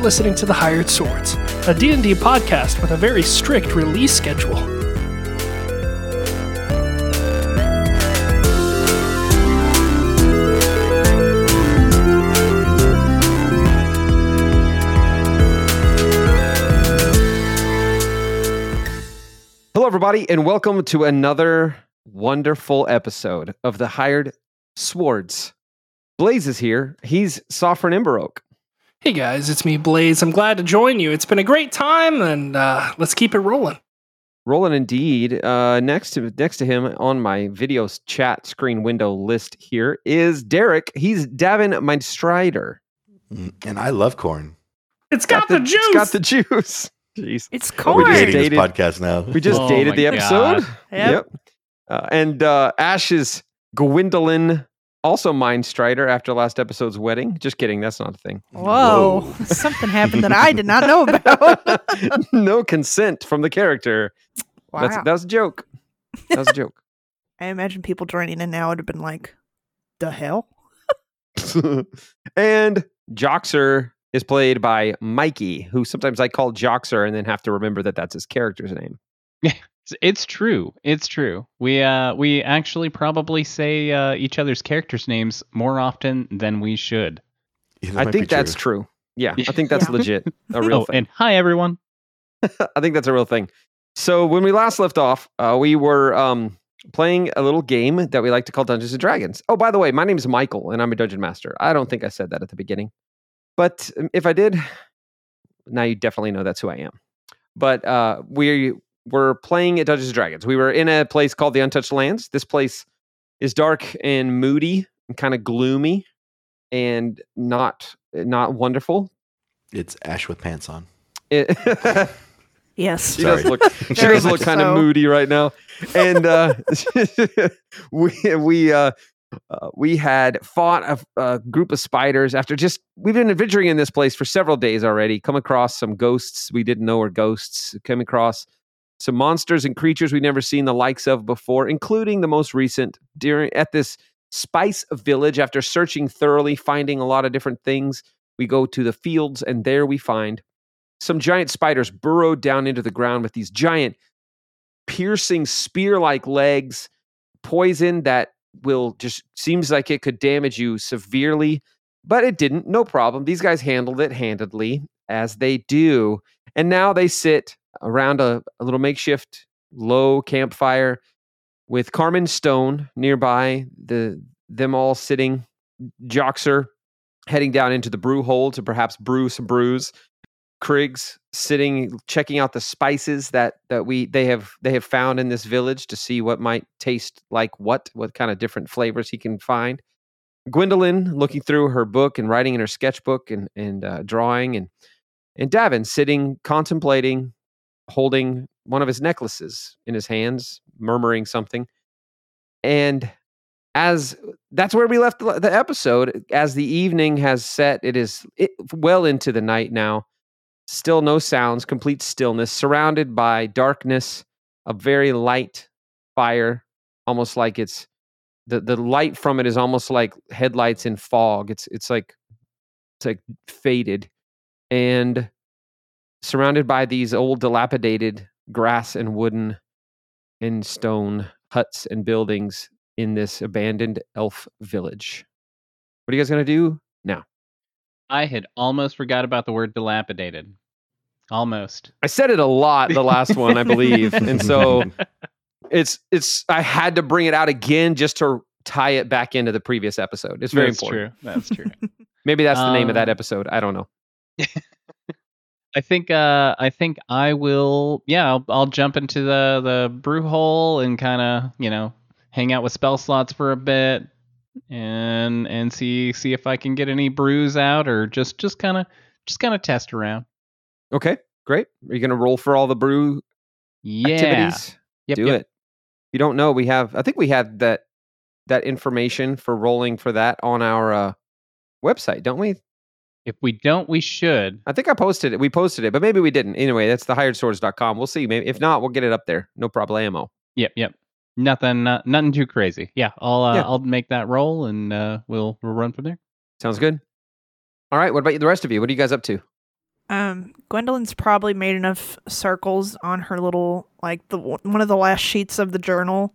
Listening to The Hired Swords, a D&D podcast with a very strict release schedule. Hello, everybody, and welcome to another wonderful episode of the Hired Swords. Blaze is here. He's Ember Oak. Hey guys, it's me, Blaze. I'm glad to join you. It's been a great time, and uh, let's keep it rolling. Rolling indeed. Uh, next to next to him on my video chat screen window list here is Derek. He's Davin Mindstrider. Mm, And I love corn. It's got, the, juice. It's got the juice. Jeez. It's We're corn. just dating dated- this podcast now. We just Oh dated the episode. God. Yep. Uh, and uh, Ash is Gwendolyn, also Mindstrider after last episode's wedding. Just kidding. That's not a thing. Whoa. Something happened that I did not know about. no consent from the character. wow. That's that was a joke. That was a joke. I imagine people joining in now would have been like, the hell? and Joxer is played by Mikey, who sometimes I call Joxer and then have to remember that that's his character's name. It's- It's true. It's true. We uh we actually probably say uh, each other's characters' names more often than we should. Yeah, I think be that's true. Yeah, I think that's Yeah. legit. A real oh, thing. and hi everyone. I think that's a real thing. So when we last left off, uh, we were um, playing a little game that we like to call Dungeons and Dragons. Oh, by the way, my name is Michael, and I'm a dungeon master. I don't think I said that at the beginning, but um, if I did, now you definitely know that's who I am. But uh, we were playing at Dungeons and Dragons. We were in a place called the Untouched Lands. This place is dark and moody and kind of gloomy and not not wonderful. It's Ash with pants on. It, Yes. She does look. She does look much kind of moody right now, and uh, we we uh, uh, we had fought a, a group of spiders after just we've been adventuring in this place for several days already. Come across some ghosts we didn't know were ghosts. Come across some monsters and creatures we've never seen the likes of before, including the most recent during at this spice village. After searching thoroughly, finding a lot of different things, we go to the fields, and there we find some giant spiders burrowed down into the ground with these giant piercing spear-like legs poison that will just seems like it could damage you severely but it didn't. No problem. These guys handled it handedly as they do. And now they sit around a, a little makeshift low campfire with carmen stone nearby the them all sitting joxer heading down into the brew hole to perhaps brew some brews Kriggs sitting checking out the spices that that we they have they have found in this village to see what might taste like what what kind of different flavors he can find. Gwendolyn looking through her book and writing in her sketchbook and and uh, drawing and and Davin sitting contemplating holding one of his necklaces in his hands murmuring something. And as that's where we left the episode. As the evening has set it is well into the night now. Still no sounds, complete stillness, surrounded by darkness, a very light fire, almost like it's the the light from it is almost like headlights in fog. It's it's like it's like faded. And surrounded by these old dilapidated grass and wooden and stone huts and buildings in this abandoned elf village. What are you guys gonna do now? I had almost forgot about the word dilapidated. Almost. I said it a lot the last one, I believe, and so it's it's I had to bring it out again just to tie it back into the previous episode. It's very That's important. true. That's true. Maybe that's the name of that Um, episode. I don't know. I think uh I think I will yeah, I'll, I'll jump into the the brew hole and kind of, you know, hang out with spell slots for a bit and and see see if I can get any brews out or just just kind of just kind of test around. Okay, great. Are you going to roll for all the brew Yeah. activities? Yep, Do yep. it. If you don't know, we have. I think we had that that information for rolling for that on our uh, website, don't we? If we don't, we should. I think I posted it. We posted it, but maybe we didn't. Anyway, that's thehiredswords.com. We'll see. Maybe if not, we'll get it up there. No problemo. Yep, yep. Nothing, uh, nothing too crazy. Yeah, I'll, uh, Yeah. I'll make that roll, and uh, we'll we'll run from there. Sounds good. All right. What about you, the rest of you? What are you guys up to? Um, Gwendolyn's probably made enough circles on her little, like the one of the last sheets of the journal,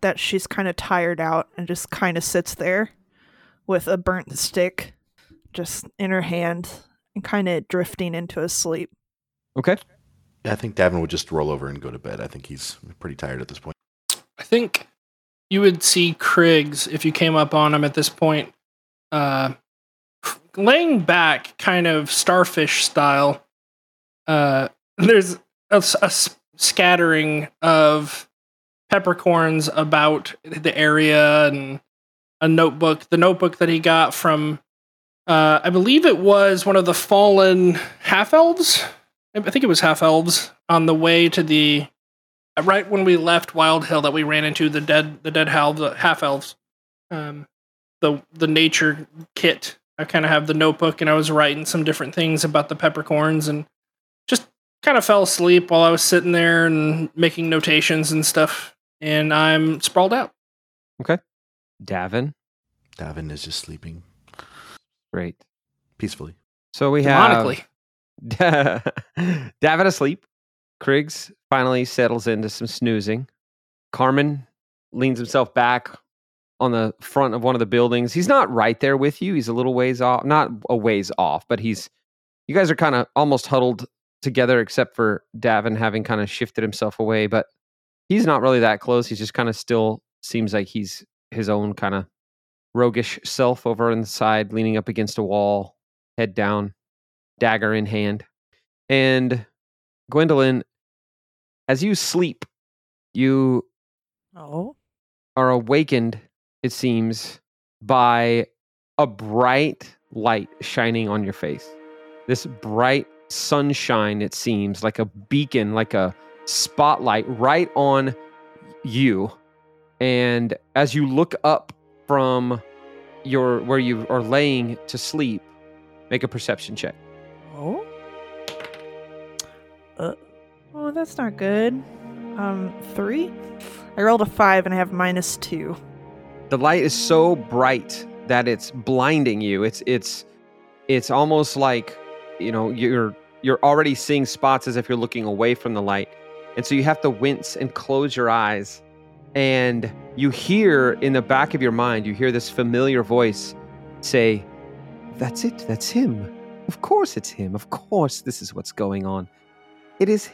that she's kind of tired out and just kind of sits there with a burnt stick, just in her hand and kind of drifting into a sleep. Okay. Yeah, I think Davin would just roll over and go to bed. I think he's pretty tired at this point. I think you would see Kriggs if you came up on him at this point, uh, laying back, kind of starfish style. Uh, there's a scattering of peppercorns about the area and a notebook. The notebook that he got from, uh, I believe it was one of the fallen half elves. I think it was half elves on the way to the uh, right when we left Wild Hill that we ran into the dead the dead half half elves. Um, the the nature kit. I kind of have the notebook and I was writing some different things about the peppercorns and just kind of fell asleep while I was sitting there and making notations and stuff. And I'm sprawled out. Okay, Davin. Davin is just sleeping Great. peacefully. So we have Demonically. Davin asleep. Kriggs finally settles into some snoozing. Carmen leans himself back on the front of one of the buildings. He's not right there with you. He's a little ways off, not a ways off, but he's you guys are kind of almost huddled together except for Davin having kind of shifted himself away, but he's not really that close. He's just kind of still seems like he's his own kind of roguish self over on the side leaning up against a wall, head down, dagger in hand. And Gwendolyn, as you sleep, you Oh. are awakened, it seems, by a bright light shining on your face. This bright sunshine, it seems, like a beacon, like a spotlight right on you. And as you look up from your where you are laying to sleep, make a perception check. Oh. Uh, oh, that's not good. Um, three. I rolled a five and I have minus two. the light is so bright that it's blinding you it's it's it's almost like you know you're you're already seeing spots as if you're looking away from the light and so you have to wince and close your eyes and you hear in the back of your mind you hear this familiar voice say that's it that's him. Of course it's him. Of course this is what's going on. It is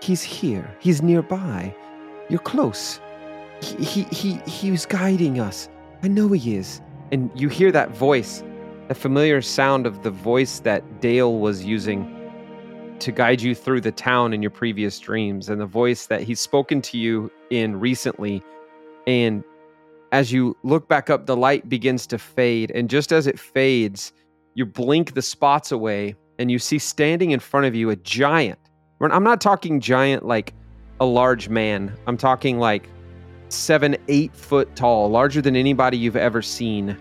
he's here. He's nearby. You're close. He he he he's guiding us. I know he is. And you hear that voice, the familiar sound of the voice that Dale was using to guide you through the town in your previous dreams, and the voice that he's spoken to you in recently. And as you look back up, the light begins to fade. And just as it fades, you blink the spots away, and you see standing in front of you a giant. I'm not talking giant like a large man. I'm talking like seven, eight foot tall, larger than anybody you've ever seen.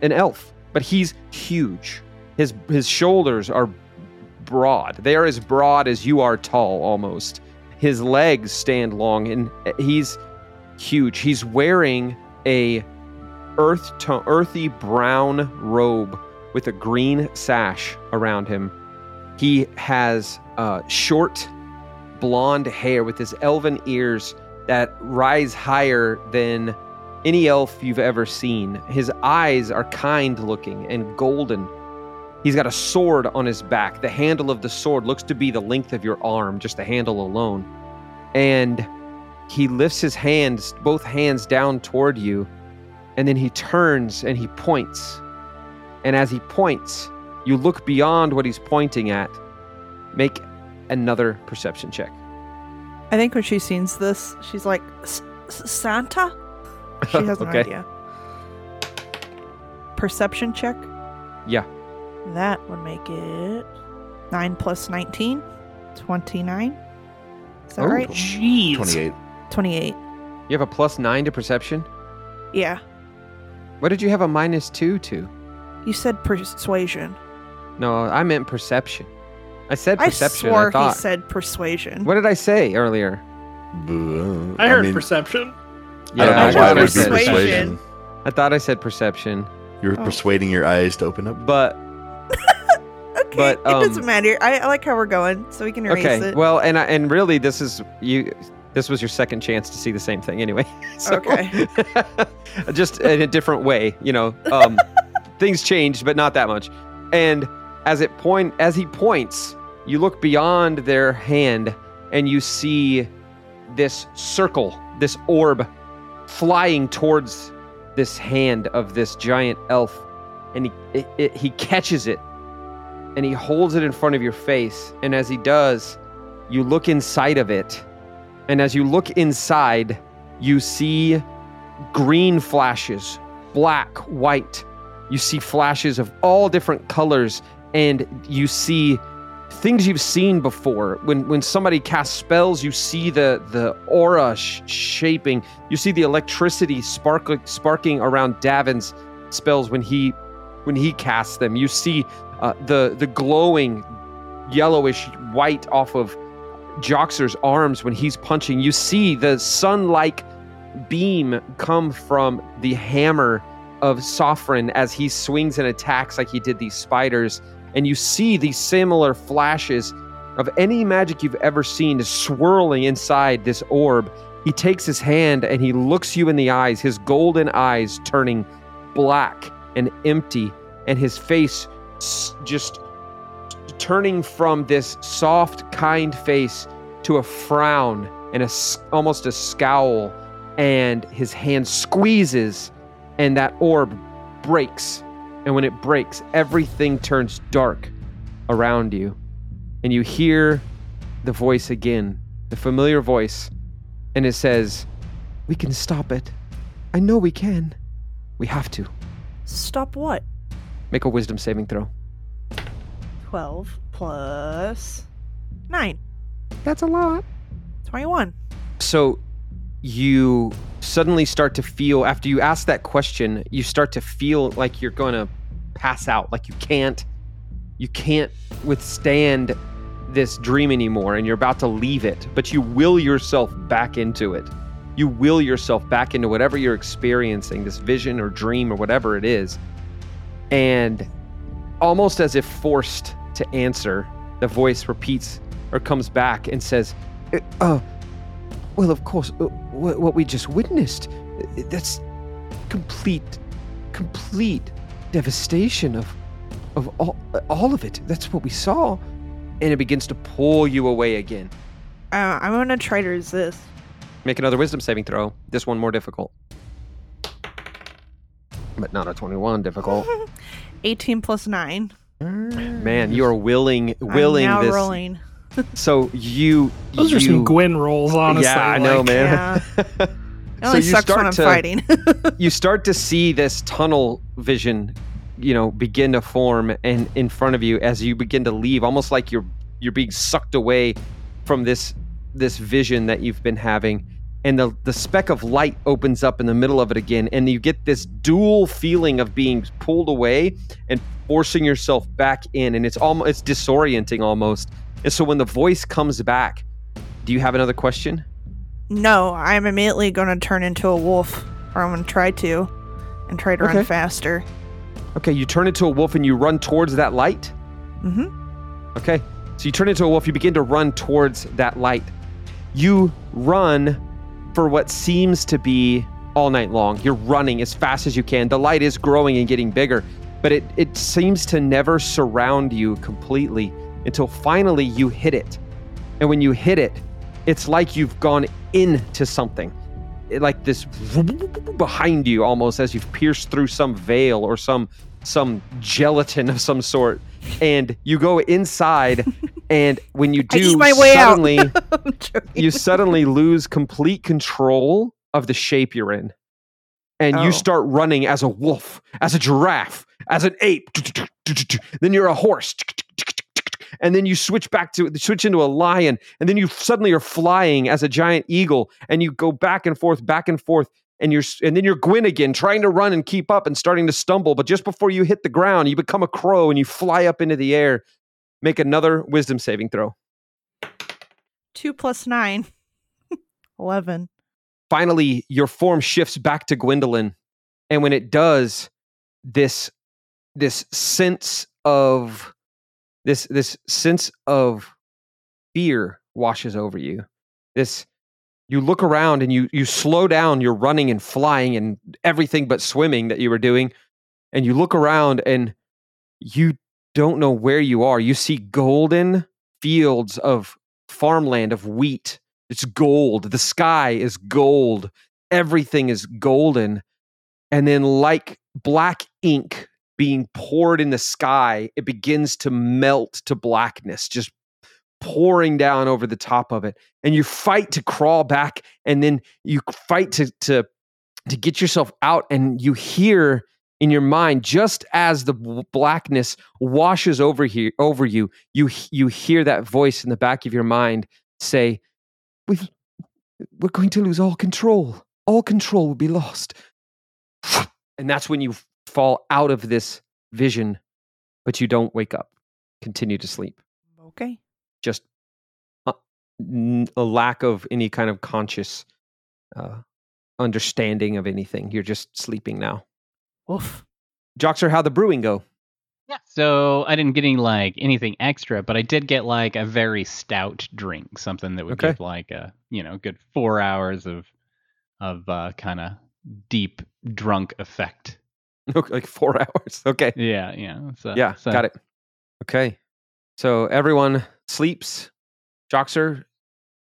An elf, but he's huge. His his shoulders are broad. They are as broad as you are tall, almost. His legs stand long, and he's huge. He's wearing a earth to- earthy brown robe with a green sash around him. He has uh, short blonde hair with his elven ears that rise higher than any elf you've ever seen. His eyes are kind looking and golden. He's got a sword on his back. The handle of the sword looks to be the length of your arm, just the handle alone. And he lifts his hands, both hands down toward you, and then he turns and he points. And as he points, you look beyond what he's pointing at. Make another perception check. I think when she sees this, she's like, "S- S- Santa? She has no Okay. idea. Perception check? Yeah. That would make it 9 plus 19, 29. Is that Oh. right? Jeez. 28. 28. You have a plus nine to perception. Yeah. What did you have a minus two to? You said persuasion. No, I meant perception. I said I perception. swore I thought. he said persuasion. what did I say earlier? Uh, I heard mean, perception. I don't I know heard why it would persuasion. persuasion. I thought I said perception, You're Oh. persuading your eyes to open up. but okay. But, it doesn't um, matter. I, I like how we're going, so we can erase okay. it. Well, and I, and really, this is you. This was your second chance to see the same thing, anyway. So- Okay. just in a different way, you know. Um, things changed, but not that much. And as it point, as he points, you look beyond their hand, and you see this circle, this orb, flying towards this hand of this giant elf, and he it, it, he catches it, and he holds it in front of your face. And as he does, you look inside of it, and as you look inside, you see green flashes, black, white. You see flashes of all different colors, and you see things you've seen before. When when somebody casts spells, you see the the aura sh- shaping. You see the electricity sparkling sparking around Davin's spells when he when he casts them. You see uh, the the glowing yellowish white off of Joxer's arms when he's punching. You see the sun-like beam come from the hammer of Sophron as he swings and attacks like he did these spiders. And you see these similar flashes of any magic you've ever seen swirling inside this orb. He takes his hand and he looks you in the eyes, his golden eyes turning black and empty, and his face just turning from this soft, kind face to a frown and a almost a scowl. And his hand squeezes, and that orb breaks. And when it breaks, everything turns dark around you. And you hear the voice again, the familiar voice, and it says, We can stop it. I know we can. We have to. Stop what? Make a wisdom saving throw. 12 plus 9. That's a lot. 21. So you suddenly start to feel, after you ask that question, you start to feel like you're going to pass out, like you can't. You can't withstand this dream anymore and you're about to leave it, but you will yourself back into it. You will yourself back into whatever you're experiencing, this vision or dream or whatever it is. And almost as if forced to answer, the voice repeats or comes back and says, "Uh, uh well, of course, uh, wh- what we just witnessed, that's complete, complete devastation of, of all, all of it. That's what we saw. And it begins to pull you away again. Uh, I'm going to try to resist. Make another wisdom saving throw. This one more difficult. But not a 21 difficult. 18 plus 9. Man, you are willing, willing I'm now this. rolling. So you, Those you, are some Gwyn rolls, honestly. Yeah, I know, like- man. Yeah. It only you sucks when I'm to- fighting. you start to see this tunnel vision you know begin to form and in front of you as you begin to leave almost like you're you're being sucked away from this this vision that you've been having and the the speck of light opens up in the middle of it again and you get this dual feeling of being pulled away and forcing yourself back in and it's almost it's disorienting almost and so when the voice comes back do you have another question no, I'm immediately going to turn into a wolf. Or I'm going to try to. And try to Okay. run faster. okay you turn into a wolf and you run towards that light mm-hmm Okay. So you turn into a wolf, you begin to run towards that light. You run for what seems to be all night long. You're running as fast as you can. The light is growing and getting bigger, but it, it seems to never surround you completely until finally you hit it. And when you hit it, it's like you've gone into something. It- like this behind you almost as you've pierced through some veil or some some gelatin of some sort and you go inside and when you do my way out. suddenly you suddenly lose complete control of the shape you're in. And Oh. you start running as a wolf as a giraffe as an ape. Then you're a horse. And then you switch back to switch into a lion. And then you suddenly are flying as a giant eagle. And you go back and forth back and forth. And you're and then you're Gwyn again trying to run and keep up and starting to stumble. But just before you hit the ground you become a crow and you fly up into the air make another wisdom saving throw 2 plus 9. 11. finally your form shifts back to Gwendolyn and when it does this this sense of this this sense of fear washes over you. This you look around and you you slow down your running and flying and everything but swimming that you were doing and you look around and you don't know where you are. You see golden fields of farmland of wheat. It's gold. The sky is gold. Everything is golden. And then, like black ink being poured in the sky, it begins to melt to blackness, just pouring down over the top of it. And you fight to crawl back, and then you fight to to to get yourself out, and you hear in your mind just as the blackness washes over here over you you you hear that voice in the back of your mind say we we're going to lose all control. All control will be lost. And that's when you fall out of this vision but you don't wake up. Continue to sleep. Okay. just a, n- a lack of any kind of conscious uh, understanding of anything. You're just sleeping now Woof. Joxer, how the brewing go? Yeah. So I didn't get any like anything extra, but I did get like a very stout drink, something that would Okay. give like a you know good four hours of of uh, kind of deep drunk effect. Like four hours. Okay. Yeah, yeah. So, yeah, so- got it. Okay. So everyone sleeps. Joxer,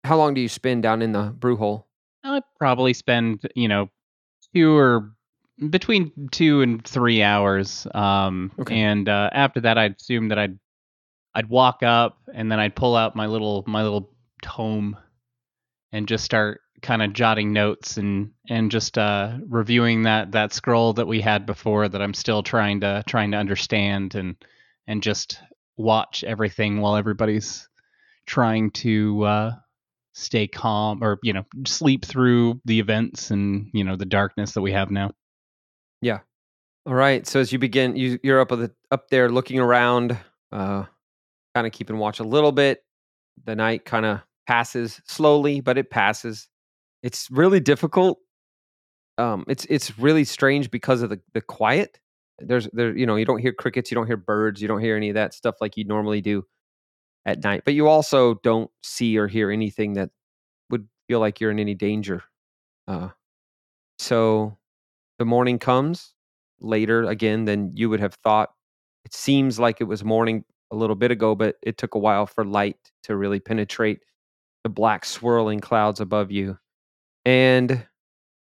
how long do you spend down in the brew hole? I'd probably spend you know two or between two and three hours. Um, Okay. and uh, after that, I'd assume that I'd I'd walk up and then I'd pull out my little my little tome and just start kind of jotting notes and and just uh, reviewing that that scroll that we had before that I'm still trying to trying to understand and and just watch everything while everybody's trying to uh, stay calm or you know sleep through the events and you know the darkness that we have now. All right. So as you begin, you, you're up the, up there looking around, uh, kind of keeping watch a little bit. The night kind of passes slowly, but it passes. It's really difficult. Um, it's it's really strange because of the the quiet. There's there you know you don't hear crickets, you don't hear birds, you don't hear any of that stuff like you normally do at night. But you also don't see or hear anything that would feel like you're in any danger. Uh, so the morning comes later again than you would have thought. It seems like it was morning a little bit ago, but it took a while for light to really penetrate the black swirling clouds above you. And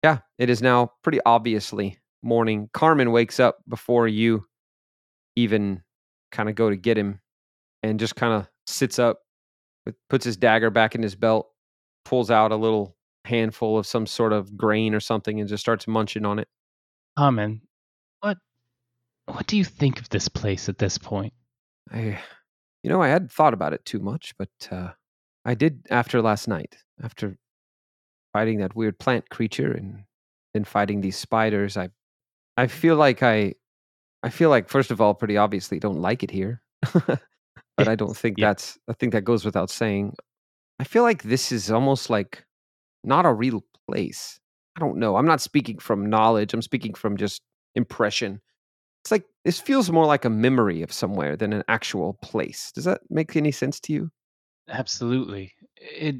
yeah, it is now pretty obviously morning. Carmen wakes up before you even kind of go to get him and just kind of sits up, puts his dagger back in his belt, pulls out a little handful of some sort of grain or something and just starts munching on it. Carmen, what what do you think of this place at this point? I, you know, I hadn't thought about it too much, but uh, I did after last night, after fighting that weird plant creature and then fighting these spiders. I, I feel like I, I feel like first of all, pretty obviously, don't like it here, but I don't think Yeah. that's. I think that goes without saying. I feel like this is almost like not a real place. I don't know. I'm not speaking from knowledge. I'm speaking from just impression. It's like this feels more like a memory of somewhere than an actual place. Does that make any sense to you? Absolutely. It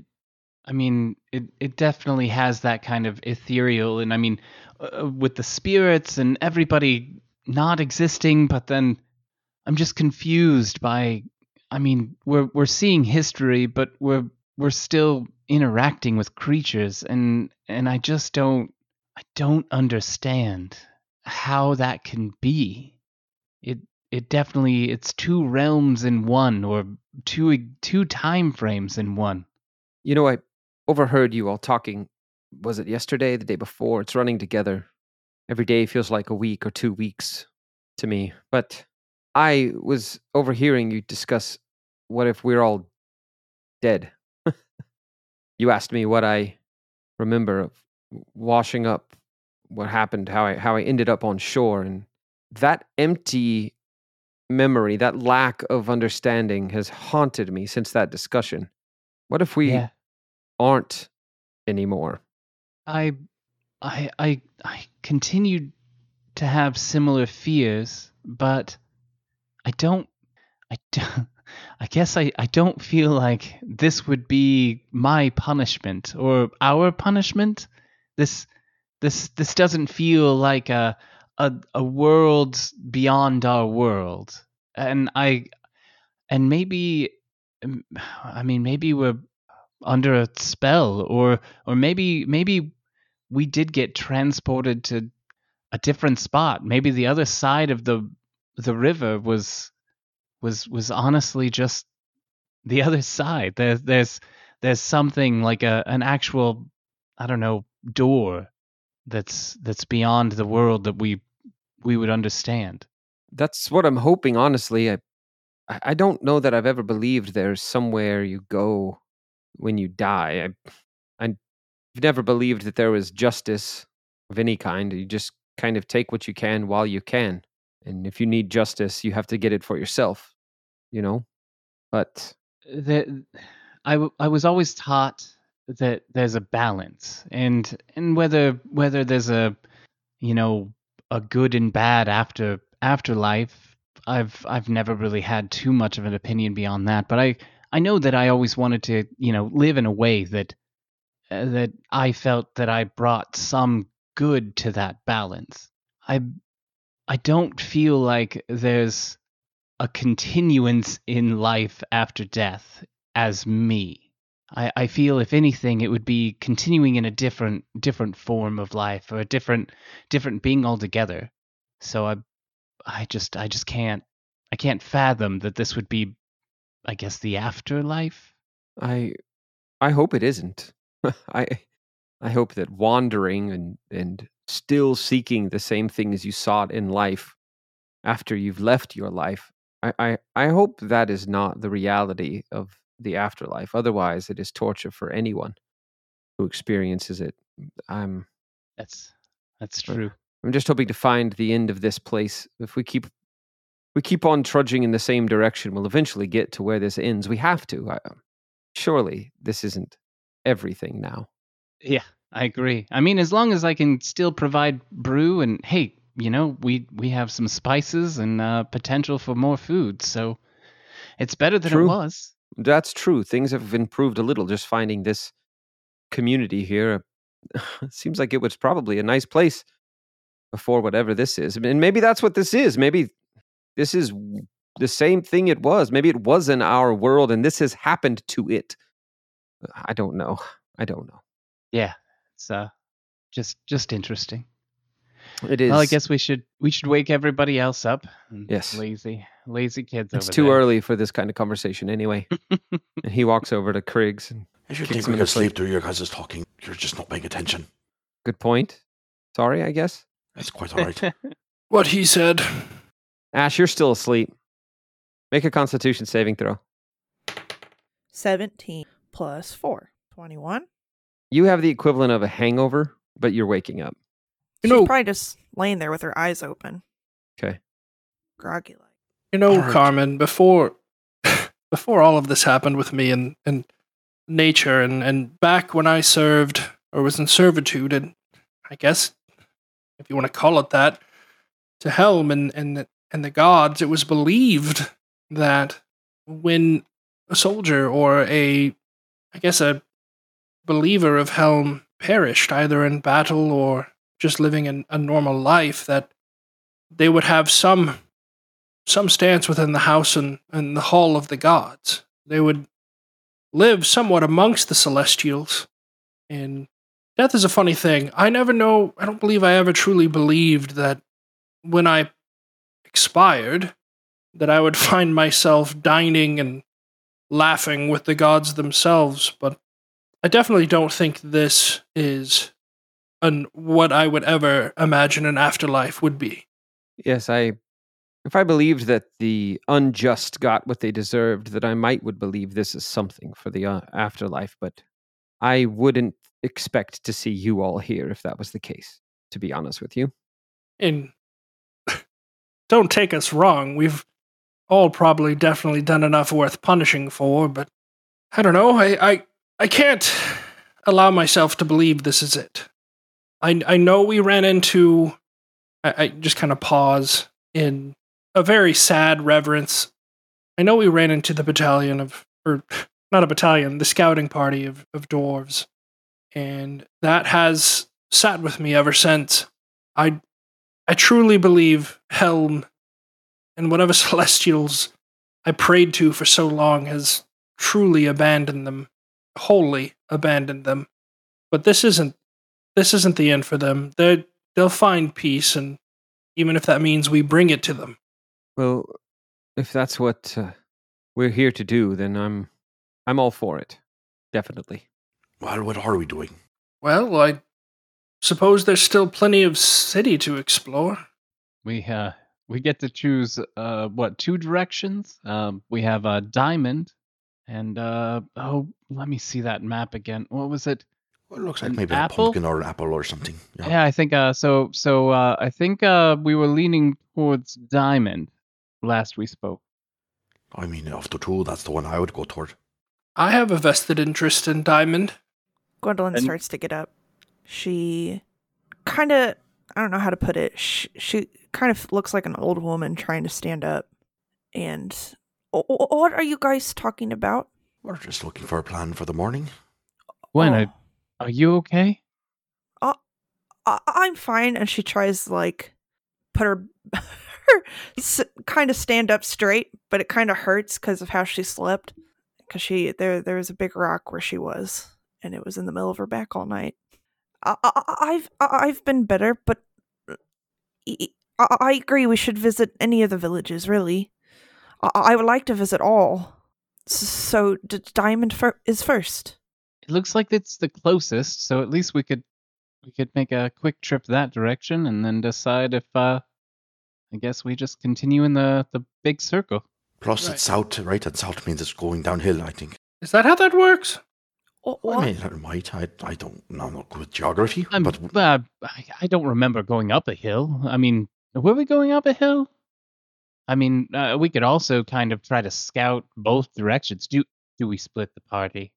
I mean, it it definitely has that kind of ethereal and I mean uh, with the spirits and everybody not existing but then I'm just confused by I mean, we're we're seeing history but we're we're still interacting with creatures and and I just don't I don't understand how that can be. It it definitely it's two realms in one or two two time frames in one. You know, I overheard you all talking. Was it yesterday, the day before? It's running together. Every day feels like a week or two weeks to me. But I was overhearing you discuss what if we're all dead? You asked me what I remember of washing up, what happened, how I how I ended up on shore, and that empty memory, that lack of understanding has haunted me since that discussion. What if we yeah. aren't anymore? I I I I continued to have similar fears, but I don't I don't I guess I, I don't feel like this would be my punishment or our punishment. This this this doesn't feel like a a, a world beyond our world. And I and maybe I mean maybe we're under a spell or or maybe maybe we did get transported to a different spot. Maybe the other side of the the river was was was honestly just the other side. There's there's there's something like a an actual I don't know door that's that's beyond the world that we we would understand. That's what I'm hoping. Honestly, I I don't know that I've ever believed there's somewhere you go when you die. I I've never believed that there was justice of any kind. You just kind of take what you can while you can, and if you need justice, you have to get it for yourself. You know, but The, I w- I was always taught that there's a balance and and whether whether there's a you know a good and bad after afterlife I've I've never really had too much of an opinion beyond that but I I know that I always wanted to you know live in a way that uh, that I felt that I brought some good to that balance. I I don't feel like there's a continuance in life after death as me. I, I feel if anything it would be continuing in a different different form of life or a different different being altogether. So I I just I just can't I can't fathom that this would be I guess the afterlife. I I hope it isn't. I I hope that wandering and and still seeking the same things you sought in life after you've left your life. I, I, I hope that is not the reality of the afterlife. Otherwise, it is torture for anyone who experiences it. I'm That's that's true. I'm just hoping to find the end of this place. If we keep we keep on trudging in the same direction, we'll eventually get to where this ends. We have to. I, um, surely this isn't everything now. Yeah, I agree. I mean, as long as I can still provide brew and hey, you know, we we have some spices and uh, potential for more food, so it's better than True. it was. That's true. Things have improved a little. Just finding this community here seems like it was probably a nice place before whatever this is. And maybe that's what this is. Maybe this is the same thing it was. Maybe it was in our world and this has happened to it. I don't know. I don't know. Yeah, it's uh just just interesting. It is. Well, I guess we should we should wake everybody else up. Yes. lazy lazy kids. it's over too there. early for this kind of conversation anyway. and he walks over to Kriggs. And, I should think we in the could sleep through your guys' talking. You're just not paying attention. Good point. Sorry, I guess. That's quite all right. What he said. Ash, you're still asleep. Make a constitution saving throw. 17 plus 4. 21. You have the equivalent of a hangover, but you're waking up. You She's know- probably just laying there with her eyes open. Okay. Groggy like. You know, Alright. Carmen, before before all of this happened with me and, and nature and, and back when I served or was in servitude and I guess if you want to call it that, to Helm and, and the, and the gods, it was believed that when a soldier or a I guess a believer of Helm perished either in battle or just living in a normal life that they would have some some stance within the house and, and the hall of the gods. They would live somewhat amongst the celestials. And death is a funny thing. I never know, I don't believe I ever truly believed that when I expired, that I would find myself dining and laughing with the gods themselves. But I definitely don't think this is an, what I would ever imagine an afterlife would be. Yes, I. If I believed that the unjust got what they deserved, that I might would believe this is something for the uh, afterlife. But I wouldn't expect to see you all here if that was the case. To be honest with you, and don't take us wrong, we've all probably definitely done enough worth punishing for, but I don't know, I I, I can't allow myself to believe this is it. I I know we ran into I, I just kind of pause in a very sad reverence I know we ran into the battalion of, or not a battalion, the scouting party of, of dwarves, and that has sat with me ever since. I, I truly believe Helm and whatever celestials I prayed to for so long has truly abandoned them, wholly abandoned them. But this isn't, this isn't the end for them. They they'll find peace, and even if that means we bring it to them. Well, if that's what uh, we're here to do, then I'm I'm all for it. Definitely. Well, what are we doing? Well, I suppose there's still plenty of city to explore. We uh we get to choose uh what two directions. Um, we have uh diamond, and uh oh, let me see that map again. What was it? Well, it looks like maybe apple? a pumpkin or an apple or something. Yeah. Yeah, I think uh so so uh I think uh we were leaning towards diamond last we spoke. I mean, of the two, that's the one I would go toward. I have a vested interest in Diamond. Gwendolyn And- starts to get up. She kind of, I don't know how to put it. She, she kind of looks like an old woman trying to stand up. And "O- o- what are you guys talking about? We're just looking for a plan for the morning. When Oh. are, are you okay? Uh, I- I'm fine. And she tries like put her, her s- kind of stand up straight, but it kind of hurts because of how she slept. Because she there there was a big rock where she was, and it was in the middle of her back all night. I, I, I've been better, but uh, I, I I agree we should visit any of the villages. Really, I, I would like to visit all. So D- Diamond fir- is first. It looks like it's the closest, so at least we could we could make a quick trip that direction and then decide if uh I guess we just continue in the the big circle. Plus, Right. it's south, right? And south means it's going downhill, I think. Is that how that works? Oh, I mean, it might. I, I don't, I'm not good with geography, I'm, but uh, I, I don't remember going up a hill. I mean, were we going up a hill? I mean, uh, we could also kind of try to scout both directions. Do do we split the party?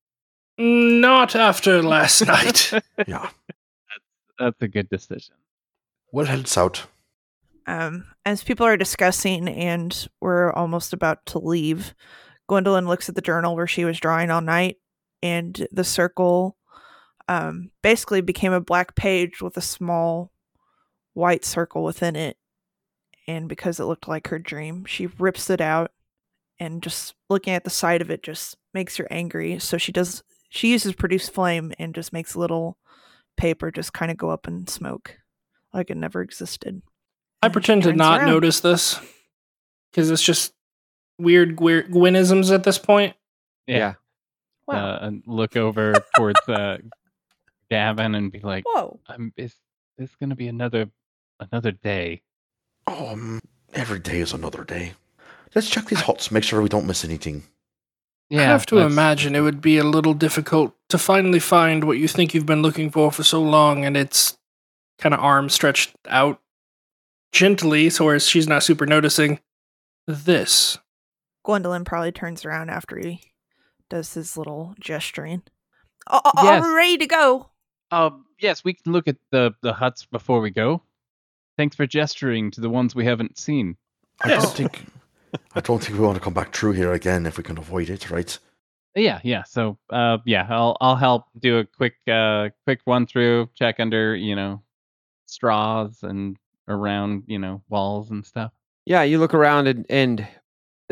Not after last night. yeah. That's a good decision. We'll head south. um, as people are discussing and we're almost about to leave, Gwendolyn looks at the journal where she was drawing all night, and the circle um, basically became a black page with a small white circle within it. And because it looked like her dream, she rips it out, and just looking at the side of it just makes her angry. So she does. She uses produce flame and just makes little paper just kind of go up in smoke, like it never existed. I And pretend to not around. notice this because it's just weird Gwe- Gwinisms at this point. Yeah. Wow. Uh, and look over towards uh, Gavin and be like, Whoa. um, "Is this gonna be another another day?" Um, every day is another day. Let's check these huts, make sure we don't miss anything. I have to imagine it would be a little difficult to finally find what you think you've been looking for for so long, and it's kind of arm stretched out gently, so whereas she's not super noticing this. Gwendolyn probably turns around after he does his little gesturing. Oh, oh, Yes. I'm ready to go. Um, yes, we can look at the the huts before we go. Thanks for gesturing to the ones we haven't seen. I Yes. don't think, I don't think we want to come back through here again if we can avoid it, right? Yeah, yeah. So, uh, yeah, I'll I'll help do a quick uh quick run through, check under you know straws and around you know walls and stuff. Yeah, you look around and and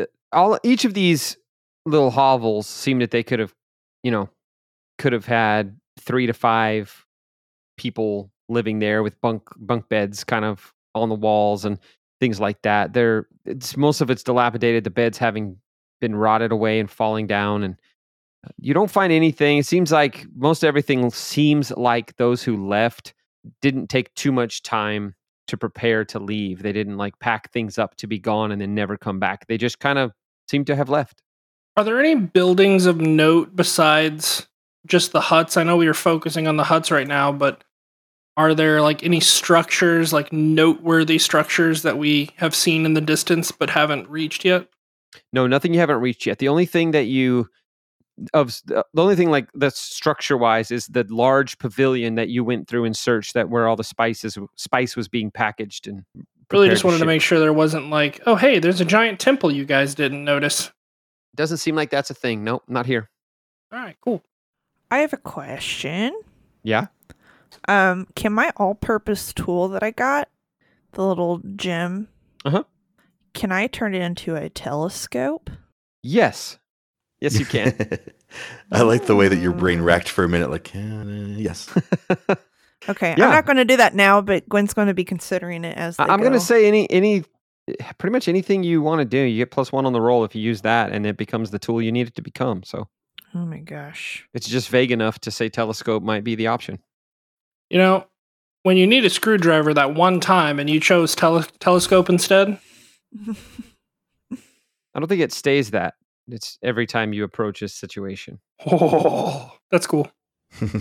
uh, all each of these little hovels seem that they could have, you know, could have had three to five people living there with bunk bunk beds kind of on the walls and things like that. They're it's most of it's dilapidated, the beds having been rotted away and falling down and uh, you don't find anything. It seems like most everything seems like those who left didn't take too much time to prepare to leave. They didn't like pack things up to be gone and then never come back. They just kind of seem to have left. Are there any buildings of note besides just the huts? I know we are focusing on the huts right now, but are there like any structures, like noteworthy structures that we have seen in the distance but haven't reached yet? No, nothing you haven't reached yet. The only thing that you of the the only thing like that's structure wise is the large pavilion that you went through and searched that where all the spices spice was being packaged and Really just wanted to ship. make sure there wasn't like, oh, hey, there's a giant temple you guys didn't notice. Doesn't seem like that's a thing. Nope, not here. All right, cool. I have a question. Yeah. Um, can my all-purpose tool that I got, the little gem, Uh-huh. can I turn it into a telescope? Yes. Yes, you can. I like the way that your brain racked for a minute, like, uh, yes. Okay, Yeah. I'm not going to do that now, but Gwen's going to be considering it as I- I'm going to say any any pretty much anything you want to do, you get plus one on the roll if you use that, and it becomes the tool you need it to become. So Oh my gosh. it's just vague enough to say telescope might be the option. You know, when you need a screwdriver that one time and you chose tele- telescope instead, I don't think it stays that. It's every time you approach a situation. oh, that's cool.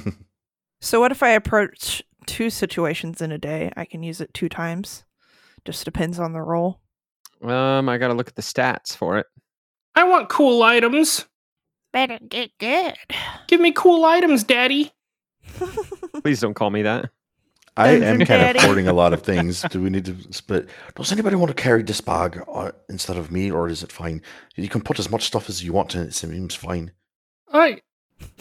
so what if I approach two situations in a day? I can use it two times. Just depends on the roll. Um, I got to look at the stats for it. I want cool items. Better get good. Give me cool items, Daddy. Please don't call me that. I am kind Daddy. of hoarding a lot of things. Do we need to split? Does anybody want to carry this bag uh, instead of me, or is it fine? You can put as much stuff as you want in it. It seems fine. I,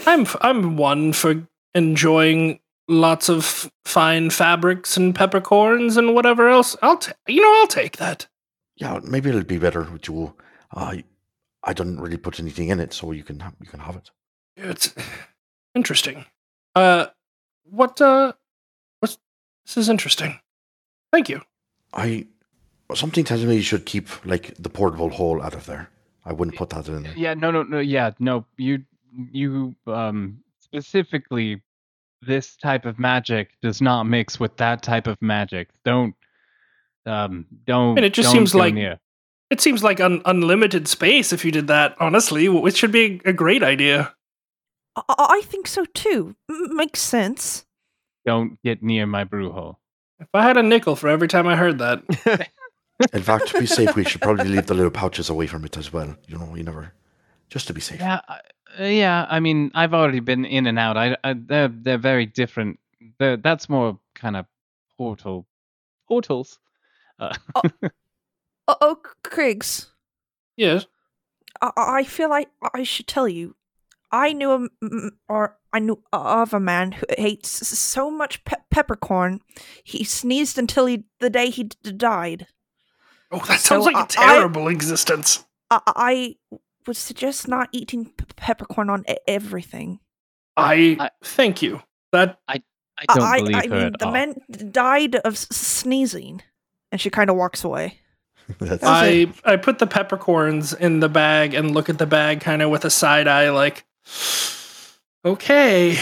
I'm I'm one for enjoying lots of fine fabrics and peppercorns and whatever else. I'll ta- you know I'll take that. Yeah, maybe it'll be better with you. I I didn't really put anything in it, so you can ha- you can have it. It's interesting. Uh, what uh, what's this is interesting. Thank you. I something tells me you should keep like the portable hole out of there. I wouldn't put that in. There. Yeah, no, no, no. Yeah, no. You, you, um, specifically, this type of magic does not mix with that type of magic. Don't, um, don't. And it just seems like- near. It seems like un- unlimited space if you did that. Honestly, it should be a great idea. I, I think so too. M- makes sense. Don't get near my brew hole. If I had a nickel for every time I heard that, In fact, to be safe, we should probably leave the little pouches away from it as well. You know, you never, just to be safe. Yeah, I- uh, yeah. I mean, I've already been in and out. I, I they're they're very different. They're, that's more kind of portal portals. Uh, Oh, oh Kriggs. yes. I, I feel like I should tell you. I knew a m- m- or I knew of a man who ate s- so much pe- peppercorn, he sneezed until he the day he d- died. Oh, that sounds So like a terrible existence. I, I would suggest not eating p- peppercorn on e- everything. I, I- thank you. That I I don't I, believe I her mean, at the all. man died of s- sneezing, and she kind of walks away. That's, I I put the peppercorns in the bag and look at the bag kind of with a side eye, like, okay,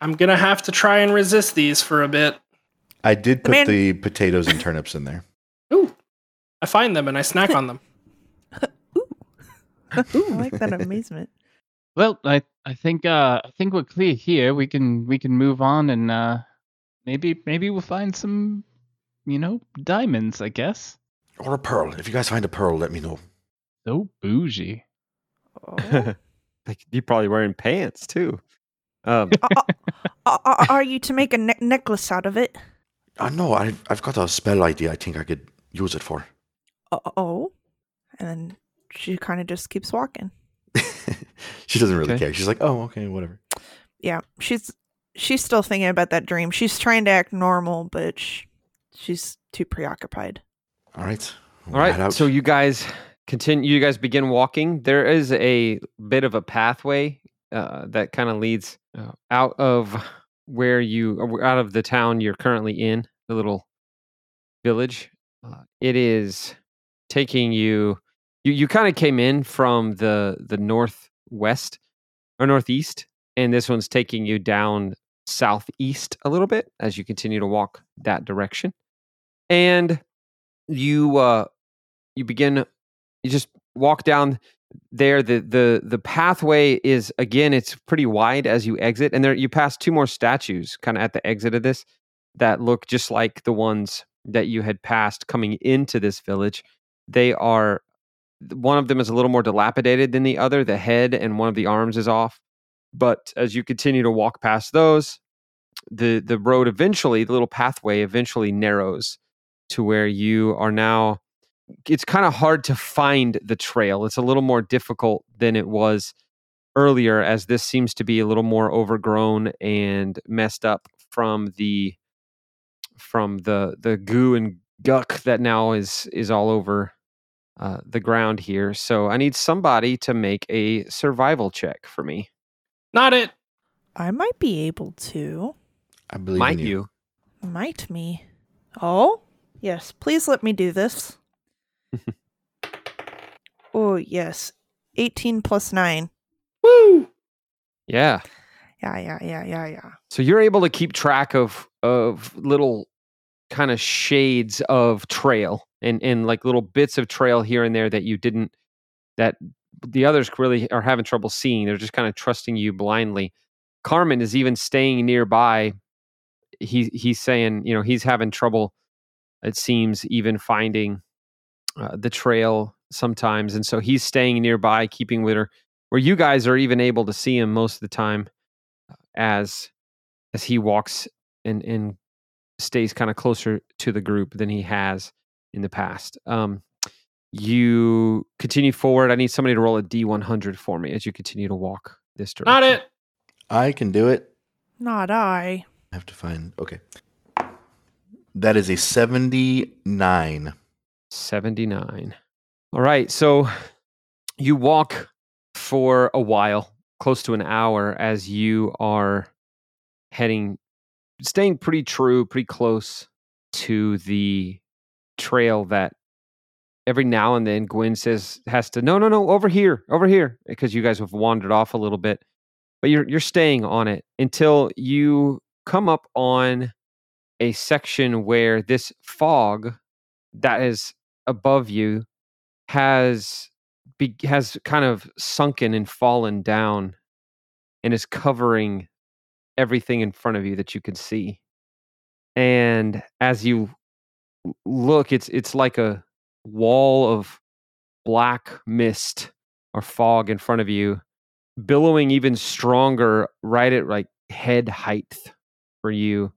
I'm gonna have to try and resist these for a bit. I did The put man- the potatoes and turnips in there. Ooh, I find them and I snack on them. Ooh, I like that amazement. Well, I I think uh I think we're clear here. We can we can move on and uh maybe maybe we'll find some you know diamonds. I guess. Or a pearl. If you guys find a pearl, let me know. So bougie. Oh. like you're probably wearing pants too. Um, uh, are you to make a ne- necklace out of it? Uh, no, I, I've got a spell idea I think I could use it for. Uh, oh, and then she kind of just keeps walking. she doesn't really Okay. care. She's like, oh, okay, whatever. Yeah, she's she's still thinking about that dream. She's trying to act normal, but sh- she's too preoccupied. All right. all we'll head right, out. so you guys continue. You guys begin walking. There is a bit of a pathway uh, that kind of leads uh, out of where you out of the town you're currently in, the little village. Uh, it is taking you. You you kind of came in from the the northwest or northeast, and this one's taking you down southeast a little bit as you continue to walk that direction. And you uh you begin you just walk down there the the the pathway is again it's pretty wide as you exit and there you pass two more statues kind of at the exit of this that look just like the ones that you had passed coming into this village. They are one of them is a little more dilapidated than the other the head and one of the arms is off but as you continue to walk past those the the road eventually the little pathway eventually narrows to where you are now it's kind of hard to find the trail. It's a little more difficult than it was earlier, as this seems to be a little more overgrown and messed up from the from the the goo and guck that now is is all over uh, the ground here. So I need somebody to make a survival check for me. Not it. I might be able to. I believe Might in you. you? Might me. Oh? Yes, please let me do this. Oh, yes. 18 plus 9. Woo! Yeah. Yeah, yeah, yeah, yeah, yeah. So you're able to keep track of of little kind of shades of trail and and like little bits of trail here and there that you didn't that the others really are having trouble seeing. They're just kind of trusting you blindly. Carmen is even staying nearby. He he's saying, you know, he's having trouble. It seems even finding uh, the trail sometimes, and so he's staying nearby, keeping with her. Where you guys are even able to see him most of the time, uh, as as he walks and and stays kind of closer to the group than he has in the past. Um, you continue forward. I need somebody to roll a D100 for me as you continue to walk this direction. Not it. I can do it. Not I. I have to find. Okay. That is a 79. 79. All right. So you walk for a while, close to an hour, as you are heading, staying pretty true, pretty close to the trail that every now and then Gwen says has to no no no over here over here because you guys have wandered off a little bit but you're you're staying on it until you come up on a section where this fog that is above you has be, has kind of sunken and fallen down and is covering everything in front of you that you can see. And as you look it's it's like a wall of black mist or fog in front of you billowing even stronger right at like head height for you.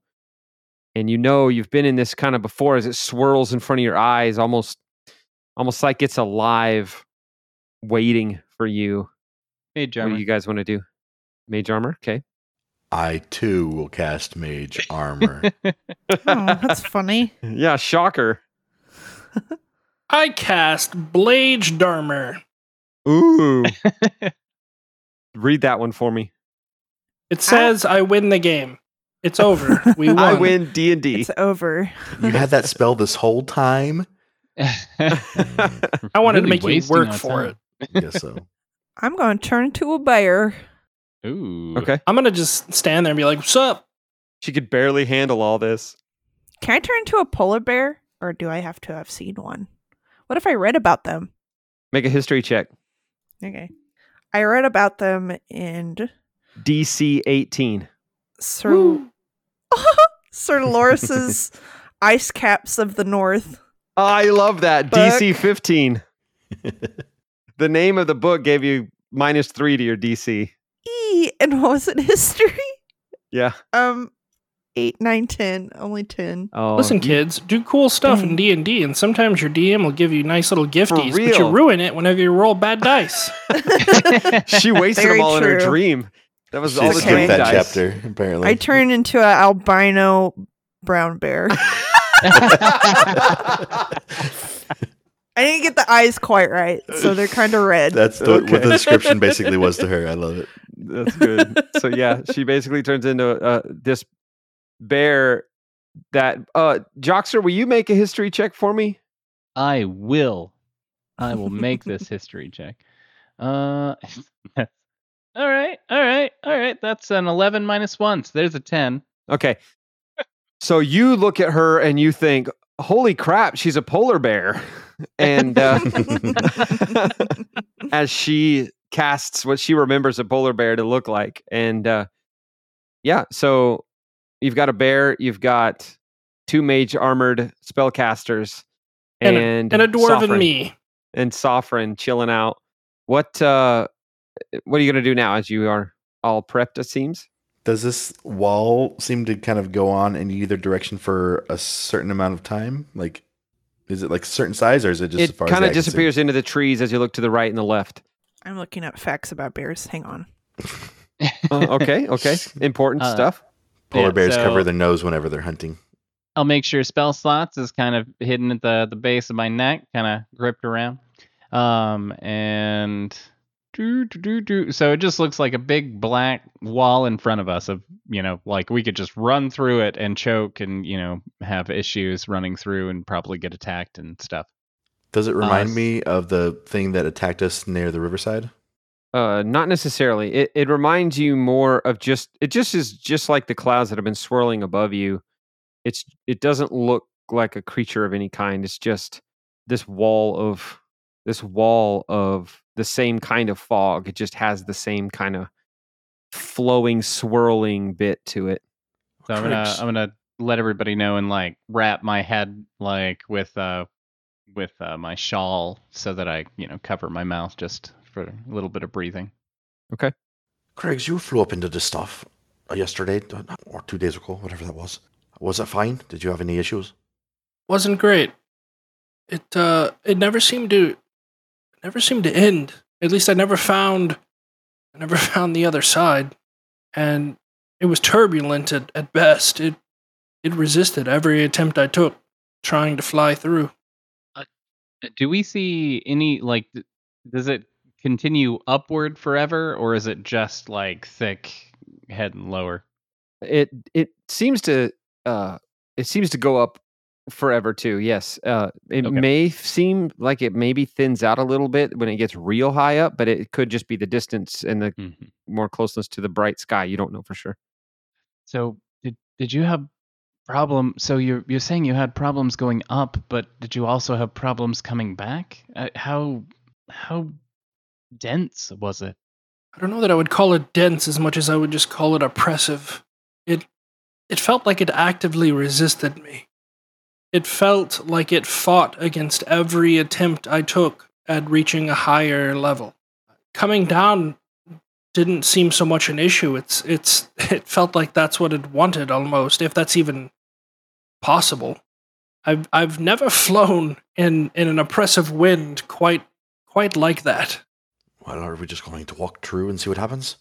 And you know you've been in this kind of before as it swirls in front of your eyes almost almost like it's alive waiting for you Hey, what do you guys want to do mage armor okay I too will cast Mage Armor. Oh, that's funny. yeah shocker I cast Blage Darmer. ooh read that one for me It says I win the game. It's over. We won. i win d&d It's over. you had that spell this whole time? I wanted to make you work for time. it. Guess so. I'm going to turn into a bear. Ooh. okay I'm gonna just stand there and be like, "What's up?" she could barely handle all this Can I turn into a polar bear? Or do I have to have seen one? What if I read about them? make a history check Okay. I read about them in dc 18 Sir Sir Loris's Ice Caps of the North. I love that. Book. DC 15. the name of the book gave you minus three to your DC. E and what was it? History? Yeah. Um eight, nine, ten. Only ten. Oh, Listen, you- kids, do cool stuff in D and D, and sometimes your DM will give you nice little gifties, but you ruin it whenever you roll bad dice. she wasted Very them all in her dream. That was She all the dream that dice. chapter, apparently. I turned into an albino brown bear. I didn't get the eyes quite right, so they're kind of red. That's the, what the description basically was to her. I love it. That's good. so yeah, she basically turns into uh, this bear. That uh, Joxer, will you make a history check for me? I will. I will make this history check. Uh, all right, all right, all right. That's an eleven minus one. So there's a ten. Okay. So you look at her and you think, "Holy crap, she's a polar bear!" And uh, as she casts what she remembers a polar bear to look like, and uh, yeah, so you've got a bear, you've got two mage armored spellcasters, And and and a dwarven and me. and Sovereign chilling out. What uh, what are you gonna do now? As you are all prepped, it seems. Does this wall seem to kind of go on in either direction for a certain amount of time? Like, Is it like certain size, or is it just as it far as kind of eye can see? disappears into the trees as you look to the right and the left. I'm looking up facts about bears. Hang on. Uh, okay, okay, important Uh, stuff. Polar Yeah, bears so- cover their nose whenever they're hunting. I'll make sure spell slots is kind of hidden at the the base of my neck, kind of gripped around. Um, and do, do, do, do. so it just looks like a big black wall in front of us of you know like we could just run through it and choke and you know have issues running through and probably get attacked and stuff. Does it remind s- me of the thing that attacked us near the riverside? Uh, not necessarily. It it reminds you more of just it just is just like the clouds that have been swirling above you. It's it doesn't look like a creature of any kind. It's just this wall of this wall of the same kind of fog. It just has the same kind of flowing, swirling bit to it. So I'm gonna I'm gonna let everybody know and like wrap my head like with uh with uh, my shawl so that I you know cover my mouth just for a little bit of breathing. Okay. Craigs, you flew up into the stuff uh, yesterday uh, or two days ago, whatever that was. Was it fine? Did you have any issues? Wasn't great. It uh it never seemed to it never seemed to end. At least I never found I never found the other side. And it was turbulent at, at best. It it resisted every attempt I took trying to fly through. Do we see any like does it continue upward forever or is it just like thick heading lower? It it seems to uh it seems to go up forever too. Yes. Uh it Okay. may seem like it maybe thins out a little bit when it gets real high up, but it could just be the distance and the Mhm. more closeness to the bright sky. You don't know for sure. So did did you have problem so you're you're saying you had problems going up but did you also have problems coming back? Uh, how how dense was it? I don't know that I would call it dense as much as I would just call it oppressive. It it felt like it actively resisted me. It felt like it fought against every attempt I took at reaching a higher level. Coming down didn't seem so much an issue. It's it's it felt like that's what it wanted almost, if that's even possible. I've I've never flown in, in an oppressive wind quite quite like that. Well, are we just going to walk through and see what happens?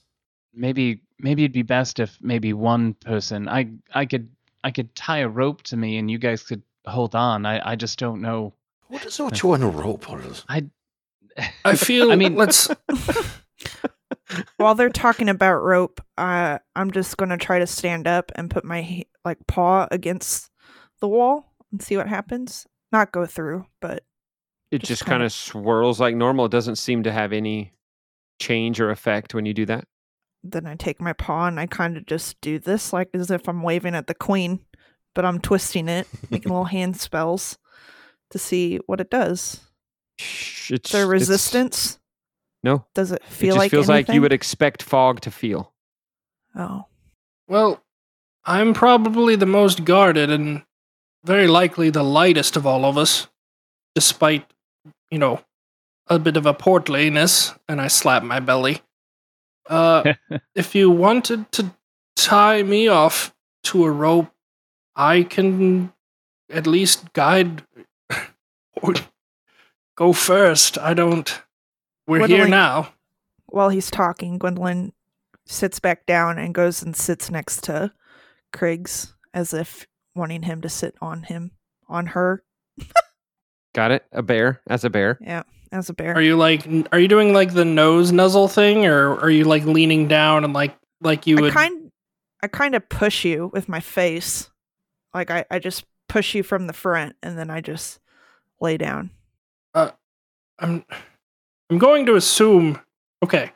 Maybe maybe it'd be best if maybe one person I I could I could tie a rope to me and you guys could hold on. I I just don't know. What is what you on a rope? What is I I feel I mean- let's While they're talking about rope, uh, I'm just gonna try to stand up and put my like paw against the wall and see what happens. Not go through, but It Just just, kind of swirls like normal. It doesn't seem to have any change or effect when you do that. then I take my paw and I kind of just do this, like as if I'm waving at the queen, but I'm twisting it, making little hand spells to see what it does. Shh, Is It's there it's- resistance? No, Does it it feel just like feels like you would expect fog to feel. Oh, Well, I'm probably the most guarded and very likely the lightest of all of us, despite, you know, a bit of a portliness, and I slap my belly. Uh, if you wanted to tie me off to a rope, I can at least guide or go first. I don't. We're What here now. while he's talking, Gwendolyn sits back down and goes and sits next to Kriggs as if wanting him to sit on him, on her. Got it? A bear as a bear. Yeah, as a bear. Are you like are you doing like the nose nuzzle thing or are you like leaning down and like like you I would kind I kind of push you with my face. Like I, I just push you from the front and then I just lay down. Uh, I'm I'm going to assume okay.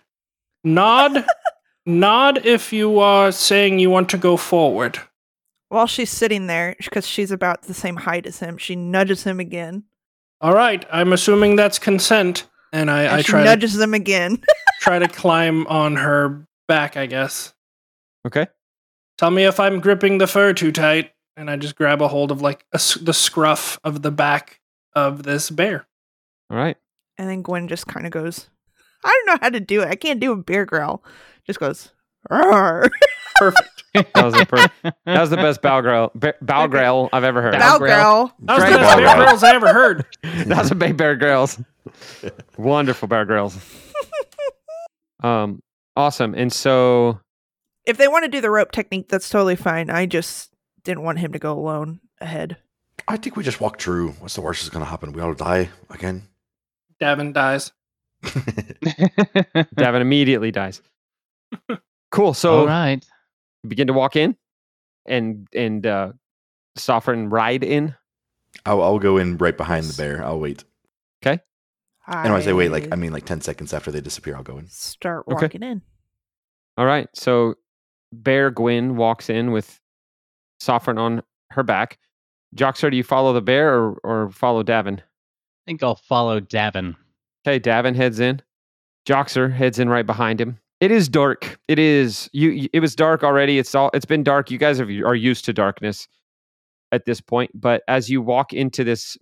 Nod nod if you are saying you want to go forward. While she's sitting there, because she's about the same height as him, she nudges him again. All right, I'm assuming that's consent and I, And I she try to nudges him again. try to climb on her back, I guess. Okay. Tell me if I'm gripping the fur too tight and I just grab a hold of like a s the scruff of the back of this bear. All right. and then Gwen just kind of goes, I don't know how to do it. I can't do a bear growl. Just goes, Roar. Perfect. That was, a per- that was the best bow growl, ba- bow growl I've ever heard. Bow Bow growl. That was Great the best Bear bro. Grylls I ever heard. that was a big Bear growls. Wonderful Bear growls. Um, awesome. And so, If they want to do the rope technique, that's totally fine. I just didn't want him to go alone ahead. I think we just walk through. What's the worst that's going to happen? We all die again. Davin dies. Davin immediately dies. Cool. So All right. begin to walk in, and and uh, Sovereign ride in. I'll, I'll go in right behind the bear. I'll wait. Okay. I and when I say wait, like I mean like ten seconds after they disappear, I'll go in. start Okay. walking in. All right. So Bear Gwyn walks in with Sovereign on her back. Joxer, do you follow the bear or, or follow Davin? I think I'll follow Davin. Okay, Davin heads in. Joxer heads in right behind him. It is dark. It is you. you- It was dark already. It's all. It's been dark. You guys have, are used to darkness at this point. But as you walk into this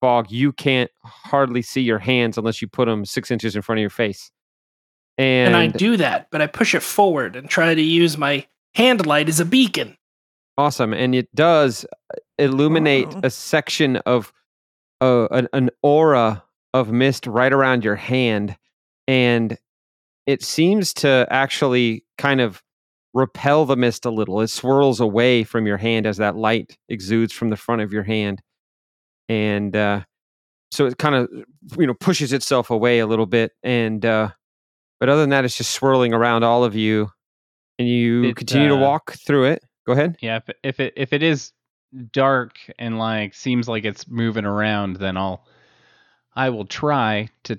fog, you can't hardly see your hands unless you put them six inches in front of your face. And, And, I do that, but I push it forward and try to use my hand light as a beacon. Awesome, and it does illuminate Oh. a section of uh, an, an aura of mist right around your hand, and it seems to actually kind of repel the mist a little. It swirls away from your hand as that light exudes from the front of your hand, and uh, so it kind of you know pushes itself away a little bit. And uh, but other than that, it's just swirling around all of you, and you It, continue to uh, walk through it. Go ahead. Yeah, if, if it if it is dark and like seems like it's moving around, then I'll I will try to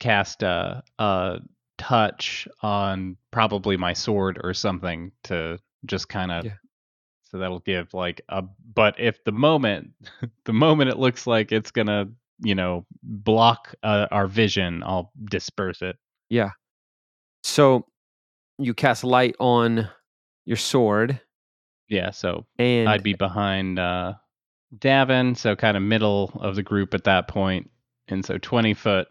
cast a a touch on probably my sword or something to just kind of Yeah. so that'll give like a but if the moment the moment it looks like it's gonna you know block uh, our vision i'll disperse it yeah So you cast light on your sword, yeah so and I'd be behind uh, Davin, so kind of middle of the group at that point, and so twenty foot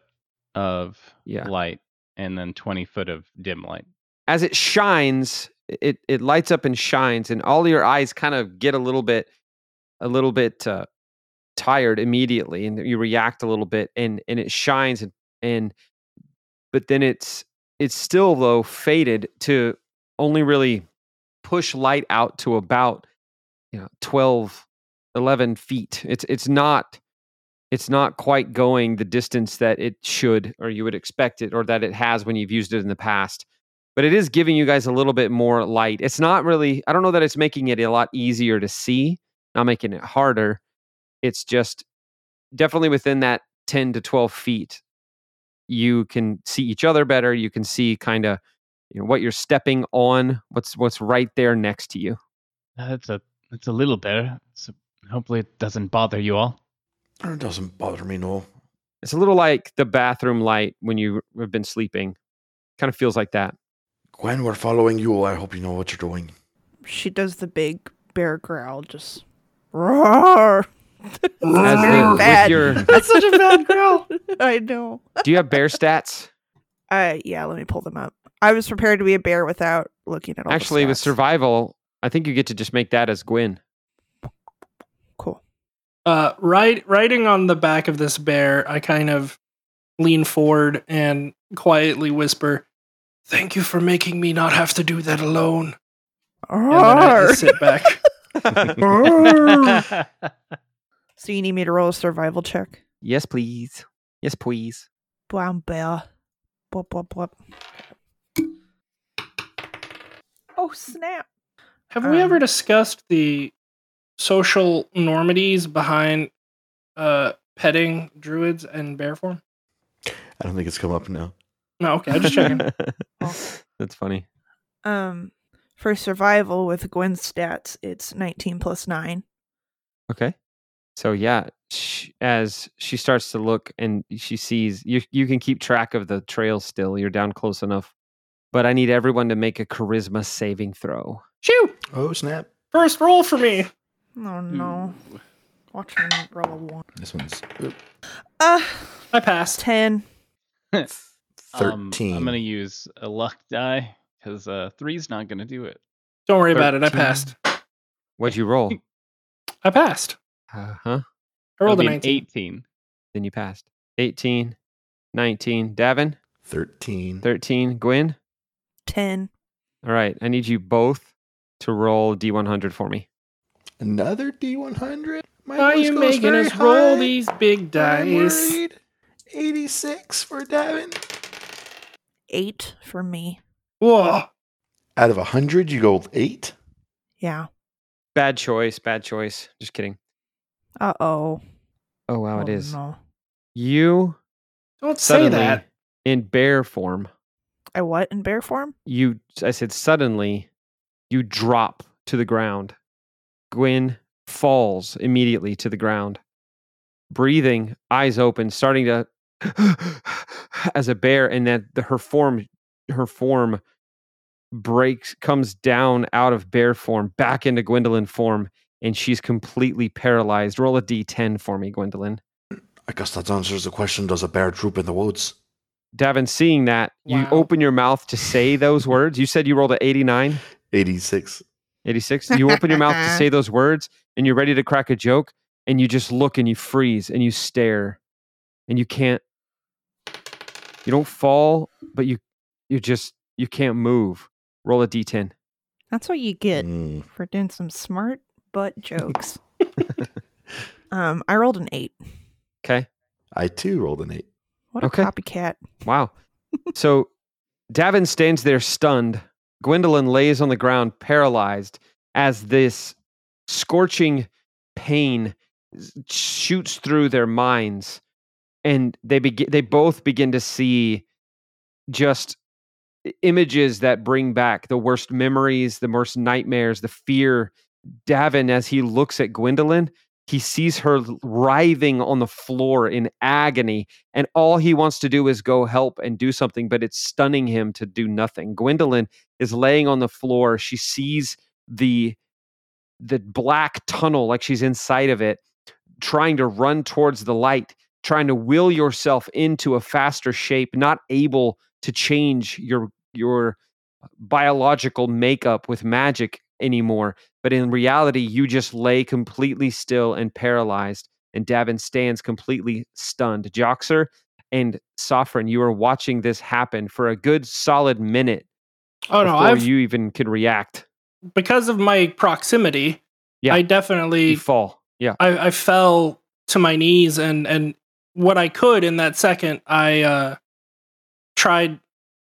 of Yeah. light, and then twenty foot of dim light. as it shines, it it lights up and shines, and all your eyes kind of get a little bit, a little bit uh, tired immediately, and you react a little bit, and and it shines, and and but then it's it's still though faded to only really push light out to about you know 12 11 feet. It's it's not it's not quite going the distance that it should or you would expect it or that it has when you've used it in the past but it is giving you guys a little bit more light. It's not really i don't know that it's making it a lot easier to see not making it harder. It's just definitely within that 10 to 12 feet you can see each other better you can see kind of you know what you're stepping on what's what's right there next to you Uh, That's a that's a little better. So hopefully it doesn't bother you all. It doesn't bother me, no. it's a little like the bathroom light when you have been sleeping kind of feels like that Gwen, we're following you. I hope you know what you're doing. She does the big bear growl, just roar. As very the- with bad. your- That's such a bad growl. I know. do you have bear stats Uh, yeah. Let me pull them up. I was prepared to be a bear without looking at all. the actually with survival i think you get to just make that as gwyn Cool. Uh, ride, riding on the back of this bear, I kind of lean forward and quietly whisper, "Thank you for making me not have to do that alone." And then I, I sit back. So you need me to roll a survival check? yes please yes please Brown bear. Blop, blop, blop. Oh snap! Have we ever Um, discussed the social normities behind uh, petting druids and bear form? I don't think it's come up now. No, okay, I'm just checking. that's funny Um, for survival with Gwen's stats, it's 19 plus nine. Okay. So yeah, sh- as she starts to look and she sees you, you can keep track of the trail still. You're down close enough. But I need everyone to make a charisma saving throw. Shoo! Oh, snap. First roll for me. Oh no! Watch me roll a one. This one's Uh, I passed. ten. Um, 13. I'm gonna use a luck die because uh, three's not going to do it. Don't worry about it. I passed. What'd you roll? I passed. Uh huh. I rolled a That'd be an 19. 18. Then you passed. 18, 19. Davin, 13. 13. Gwyn. 10. All right. I need you both to roll D100 for me. Another D100? My Why are you making very us roll these big I'm dice? 86 for Davin. 8 for me. Whoa. Out of 100, you go 8? Yeah. Bad choice. Bad choice. Just kidding. Uh oh. Oh, wow. It Oh, is. No. You Don't say suddenly, that. in bear form, I what in bear form? you, I said, suddenly you drop to the ground. Gwyn falls immediately to the ground, breathing, eyes open, starting to as a bear, and that the, her form, her form breaks, comes down out of bear form back into Gwendolyn form, and she's completely paralyzed. Roll a d10 for me, Gwendolyn. I guess that answers the question Does a bear troop in the woods? Davin, seeing that, you open your mouth to say those words. You said you rolled an 89, 86. 86. You open your mouth to say those words and you're ready to crack a joke and you just look and you freeze and you stare and you can't you don't fall, but you you just you can't move. Roll a d10. That's what you get Mm. for doing some smart butt jokes. um, I rolled an 8. Okay. I too rolled an 8. What a Okay. copycat. Wow. so Davin stands there stunned. Gwendolyn lays on the ground paralyzed as this scorching pain shoots through their minds and they begin they both begin to see just images that bring back the worst memories, the worst nightmares, the fear. Davin as he looks at Gwendolyn, he sees her writhing on the floor in agony and all he wants to do is go help and do something but it's stunning him to do nothing. Gwendolyn is laying on the floor. She sees the the black tunnel like she's inside of it trying to run towards the light trying to will yourself into a faster shape not able to change your your biological makeup with magic anymore but in reality you just lay completely still and paralyzed and Davin stands completely stunned. Joxer and Sovereign, you are watching this happen for a good solid minute Oh no, before I've you even could react. because of my proximity. Yeah. I definitely You fall. Yeah. I, I fell to my knees and and what I could in that second, I uh tried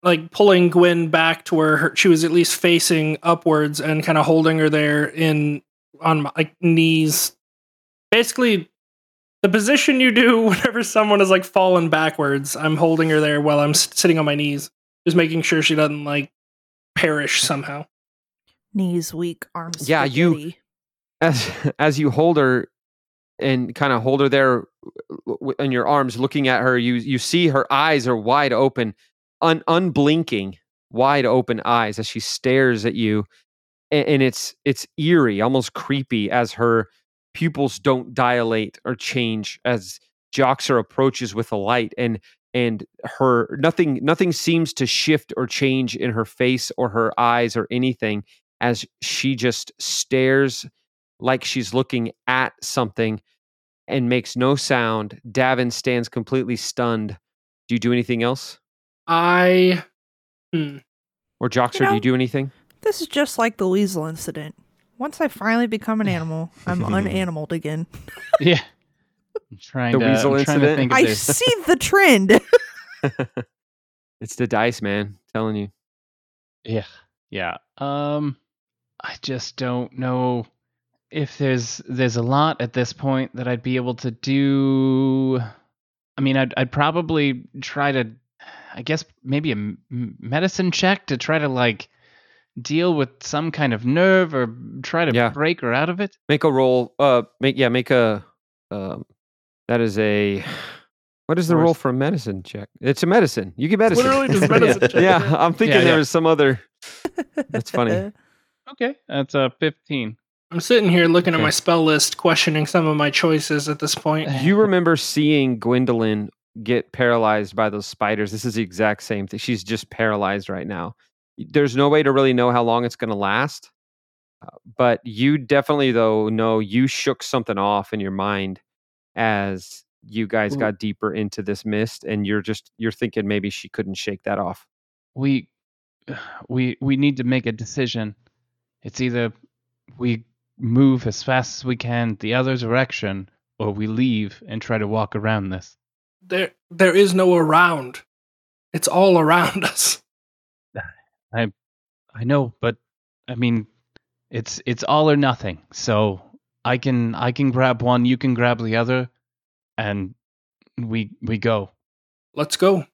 like pulling Gwen back to where her, she was at least facing upwards and kind of holding her there in on my like knees. Basically, the position you do whenever someone is like falling backwards. I'm holding her there while I'm sitting on my knees, just making sure she doesn't like perish somehow. Knees weak, arms. Yeah, you- As as you hold her and kind of hold her there w- w- in your arms looking at her, you you see her eyes are wide open, un, unblinking, wide open eyes as she stares at you and, and it's it's eerie, almost creepy as her pupils don't dilate or change as Joxer approaches with the light and and her nothing nothing seems to shift or change in her face or her eyes or anything as she just stares like she's looking at something and makes no sound. Davin stands completely stunned. Do you do anything else? I hmm. Or Joxer, do know- you do anything? This is just like the weasel incident. Once I finally become an animal, I'm unanimaled again. Yeah. I'm trying The to, weasel I'm trying to incident? think of I this. see the trend. it's the dice, man. telling you. Yeah. Yeah. Um I just don't know if there's there's a lot at this point that I'd be able to do I mean I'd I'd probably try to I guess maybe a m- m- medicine check to try to like deal with some kind of nerve or try to Yeah. break her out of it. Make a roll. Uh, make yeah, make a. Um, that is a. What is the Or roll for a medicine check? It's a medicine. You get medicine. literally just Yeah. medicine check. Yeah, I'm thinking Yeah, there yeah. was some other. That's funny. Okay. That's a 15. I'm sitting here looking at my spell list, questioning some of my choices at this point. you remember seeing Gwendolyn get paralyzed by those spiders. This is the exact same thing. She's just paralyzed right now. there's no way to really know how long it's going to last. Uh, but you definitely, though, know you shook something off in your mind as you guys Ooh. got deeper into this mist, and you're just you're thinking maybe she couldn't shake that off. we we we need to make a decision. It's either we move as fast as we can the other direction, or we leave and try to walk around this. There, there is no around. It's all around us. I I know, but I mean, it's it's all or nothing. So I can I can grab one, you can grab the other, and we we go. Let's go.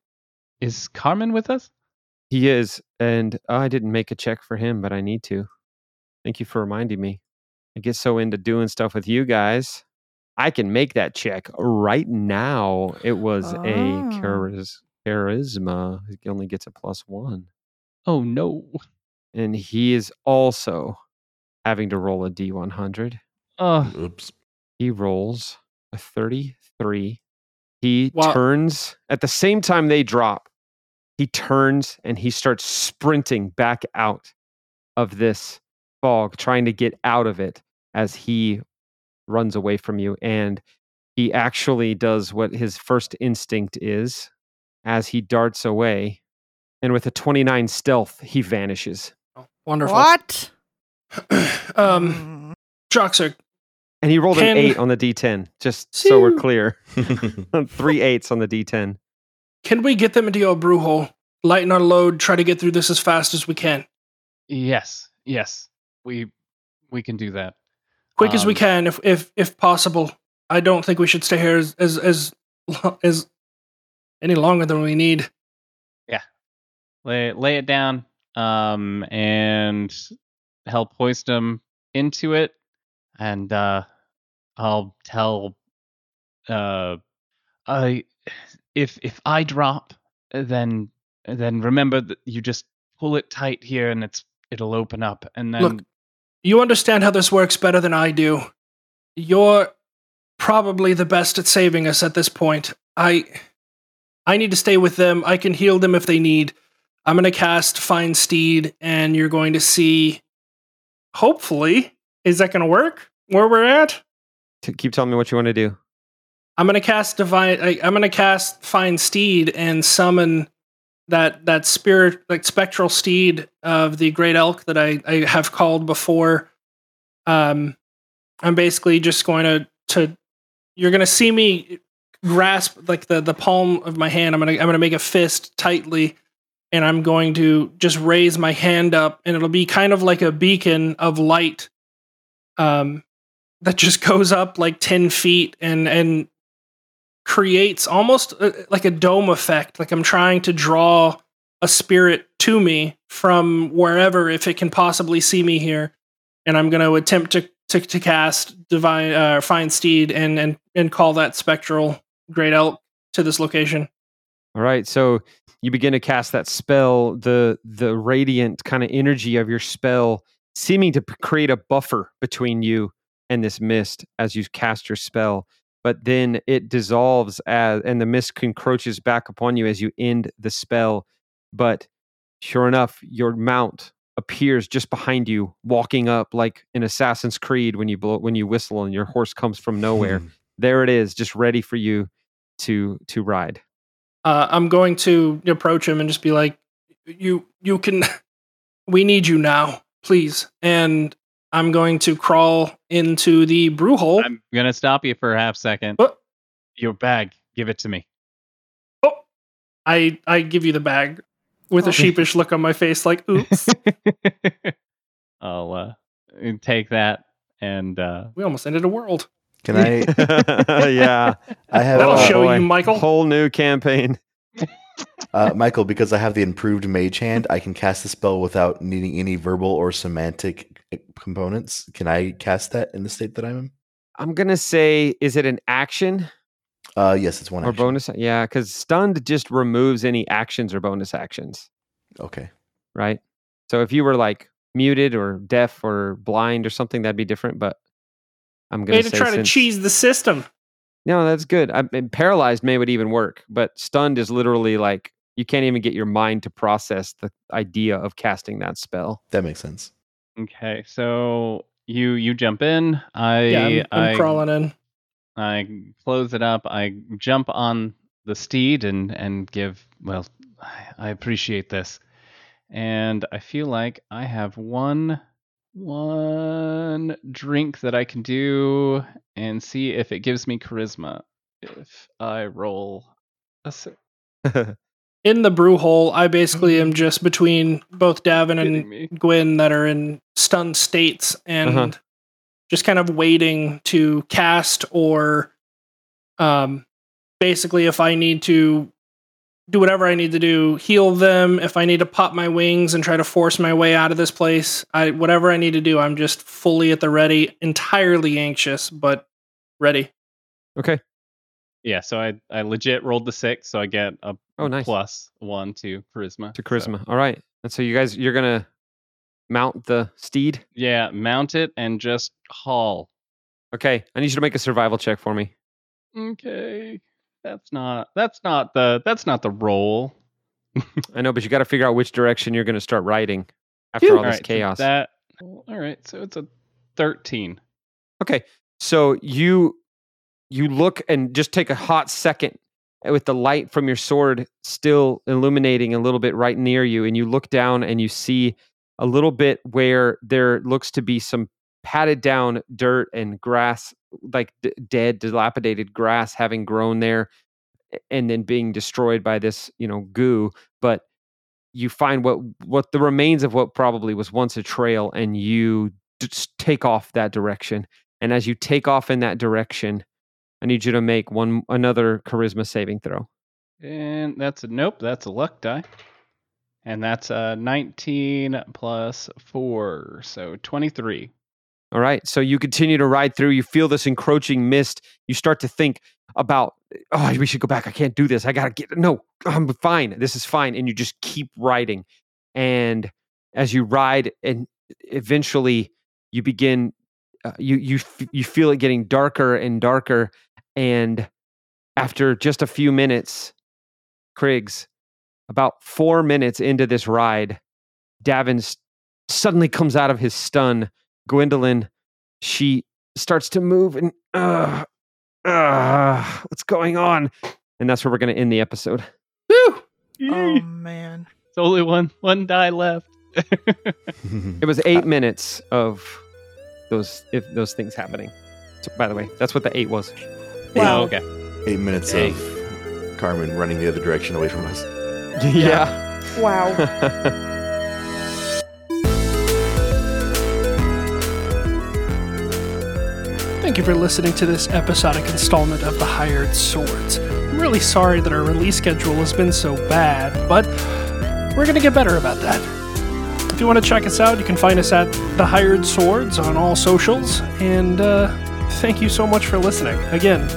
Is Carmen with us? He is, and oh, I didn't make a check for him, but I need to. Thank you for reminding me. I get so into doing stuff with you guys. I can make that check right now. It was a Oh. charis- charisma. He only gets a plus one. Oh no. And he is also having to roll a D100. Oh, Oops. He rolls a 33. He Wow. turns at the same time they drop. He turns and he starts sprinting back out of this fog, trying to get out of it as he runs away from you. And he actually does what his first instinct is as he darts away. And with a 29 stealth, he vanishes. Oh, wonderful. What? um, Mm. Joxer, And he rolled Can- an eight on the D10, just so we're Phew. clear. Three eights on the D10. can we get them into your brew hole? Lighten our load. Try to get through this as fast as we can, yes, yes. We we can do that. Quick as we Um, can, if if if possible. I don't think we should stay here as as as, as any longer than we need. Yeah, lay lay it down, um, and help hoist him into it, and uh, I'll tell, uh, I if if I drop, then then remember that you just pull it tight here, and it's it'll open up, and then Look, You understand how this works better than I do. You're probably the best at saving us at this point. I I need to stay with them. I can heal them if they need. I'm going to cast Find Steed and you're going to see hopefully is that going to work where we're at? To keep telling me what you want to do. I'm gonna cast divine. I, I'm gonna cast find steed and summon that that spirit, like spectral steed of the great elk that I I have called before. Um, I'm basically just going to to. You're gonna see me grasp like the the palm of my hand. I'm gonna I'm gonna make a fist tightly, and I'm going to just raise my hand up, and it'll be kind of like a beacon of light. Um, that just goes up like 10 feet and and creates almost uh, like a dome effect like i'm trying to draw a spirit to me from wherever if it can possibly see me here and i'm going to attempt to to, to cast divine uh, find steed and and and call that spectral great elk to this location All right. So you begin to cast that spell, the the radiant kind of energy of your spell seeming to create a buffer between you and this mist as you cast your spell. But then it dissolves as and the mist encroaches back upon you as you end the spell. But sure enough, your mount appears just behind you, walking up like in Assassin's Creed when you blow when you whistle and your horse comes from nowhere. there it is, just ready for you to to ride. uh, i'm going to approach him and just be like you you can we need you now please and i'm going to crawl into the brew hole I'm gonna stop you for a half second. Oh. Your bag, give it to me. Oh, I I give you the bag with Oh. a sheepish look on my face, like oops. I'll uh, take that and uh, we almost ended a world. Can I? yeah. I have That'll uh, show boy. you, Michael. Whole new campaign. uh, Michael because I have the improved mage hand. I can cast the spell without needing any verbal or semantic components. Can I cast that in the state that I'm in? I'm gonna say, is it an action Uh, yes, it's one or action. bonus? Yeah, because stunned just removes any actions or bonus actions, Okay. right? So if you were like muted or deaf or blind or something, that'd be different. But I'm gonna Way to say try to cheese the system. No, that's good. I, and paralyzed may would even work, but stunned is literally like you can't even get your mind to process the idea of casting that spell. That makes sense. Okay, so you you jump in. I yeah, I'm, I'm I crawling in. I close it up. I jump on the steed and and give. Well, I- appreciate this, and I feel like I have one one drink that I can do and see if it gives me charisma. If I roll a six. In the brew hole, I basically am just between both Davin and. Gwyn that are in stunned states and Uh-huh. just kind of waiting to cast or um basically if I need to do whatever I need to do, heal them, if I need to pop my wings and try to force my way out of this place, I whatever I need to do, I'm just fully at the ready, entirely anxious, but ready. okay. Yeah, so I I legit rolled the six, so I get a Oh, nice. plus one to charisma. To so- charisma. All right. And so you guys, you're gonna mount the steed. yeah, mount it and just haul. Okay. I need you to make a survival check for me. Okay, that's not that's not the that's not the roll. I know, but you got to figure out which direction you're gonna start riding after all this Alright, so chaos. that all right, so it's a thirteen. Okay. So you you look and just take a hot second with the light from your sword still illuminating a little bit right near you and you look down and you see a little bit where there looks to be some patted down dirt and grass like d- dead dilapidated grass having grown there and then being destroyed by this you know goo but you find what what the remains of what probably was once a trail and you just take off that direction. And as you take off in that direction, I need you to make one another charisma saving throw. And that's a nope, that's a luck die. And that's a 19 plus 4, so 23. All right. So you continue to ride through. You feel this encroaching mist. You start to think about, oh, we should go back. I can't do this. I gotta get no. I'm fine. This is fine. And you just keep riding. And as you ride, and eventually you begin, uh, you you f- you feel it getting darker and darker. And after just a few minutes, Kriggs, about four minutes into this ride, Davin suddenly comes out of his stun. Gwendolyn, she starts to move and, uh, uh, what's going on? And that's where we're going to end the episode. Woo! Oh man. It's only one one die left. It was eight minutes of those if those things happening. So, by the way, that's what the eight was. Wow. okay. Eight minutes Dang. of Carmen running the other direction away from us. yeah. Wow. Thank you for listening to this episodic installment of The Hired Swords. I'm really sorry that our release schedule has been so bad, but we're going to get better about that. If you want to check us out, you can find us at The Hired Swords on all socials. And uh, thank you so much for listening. Again,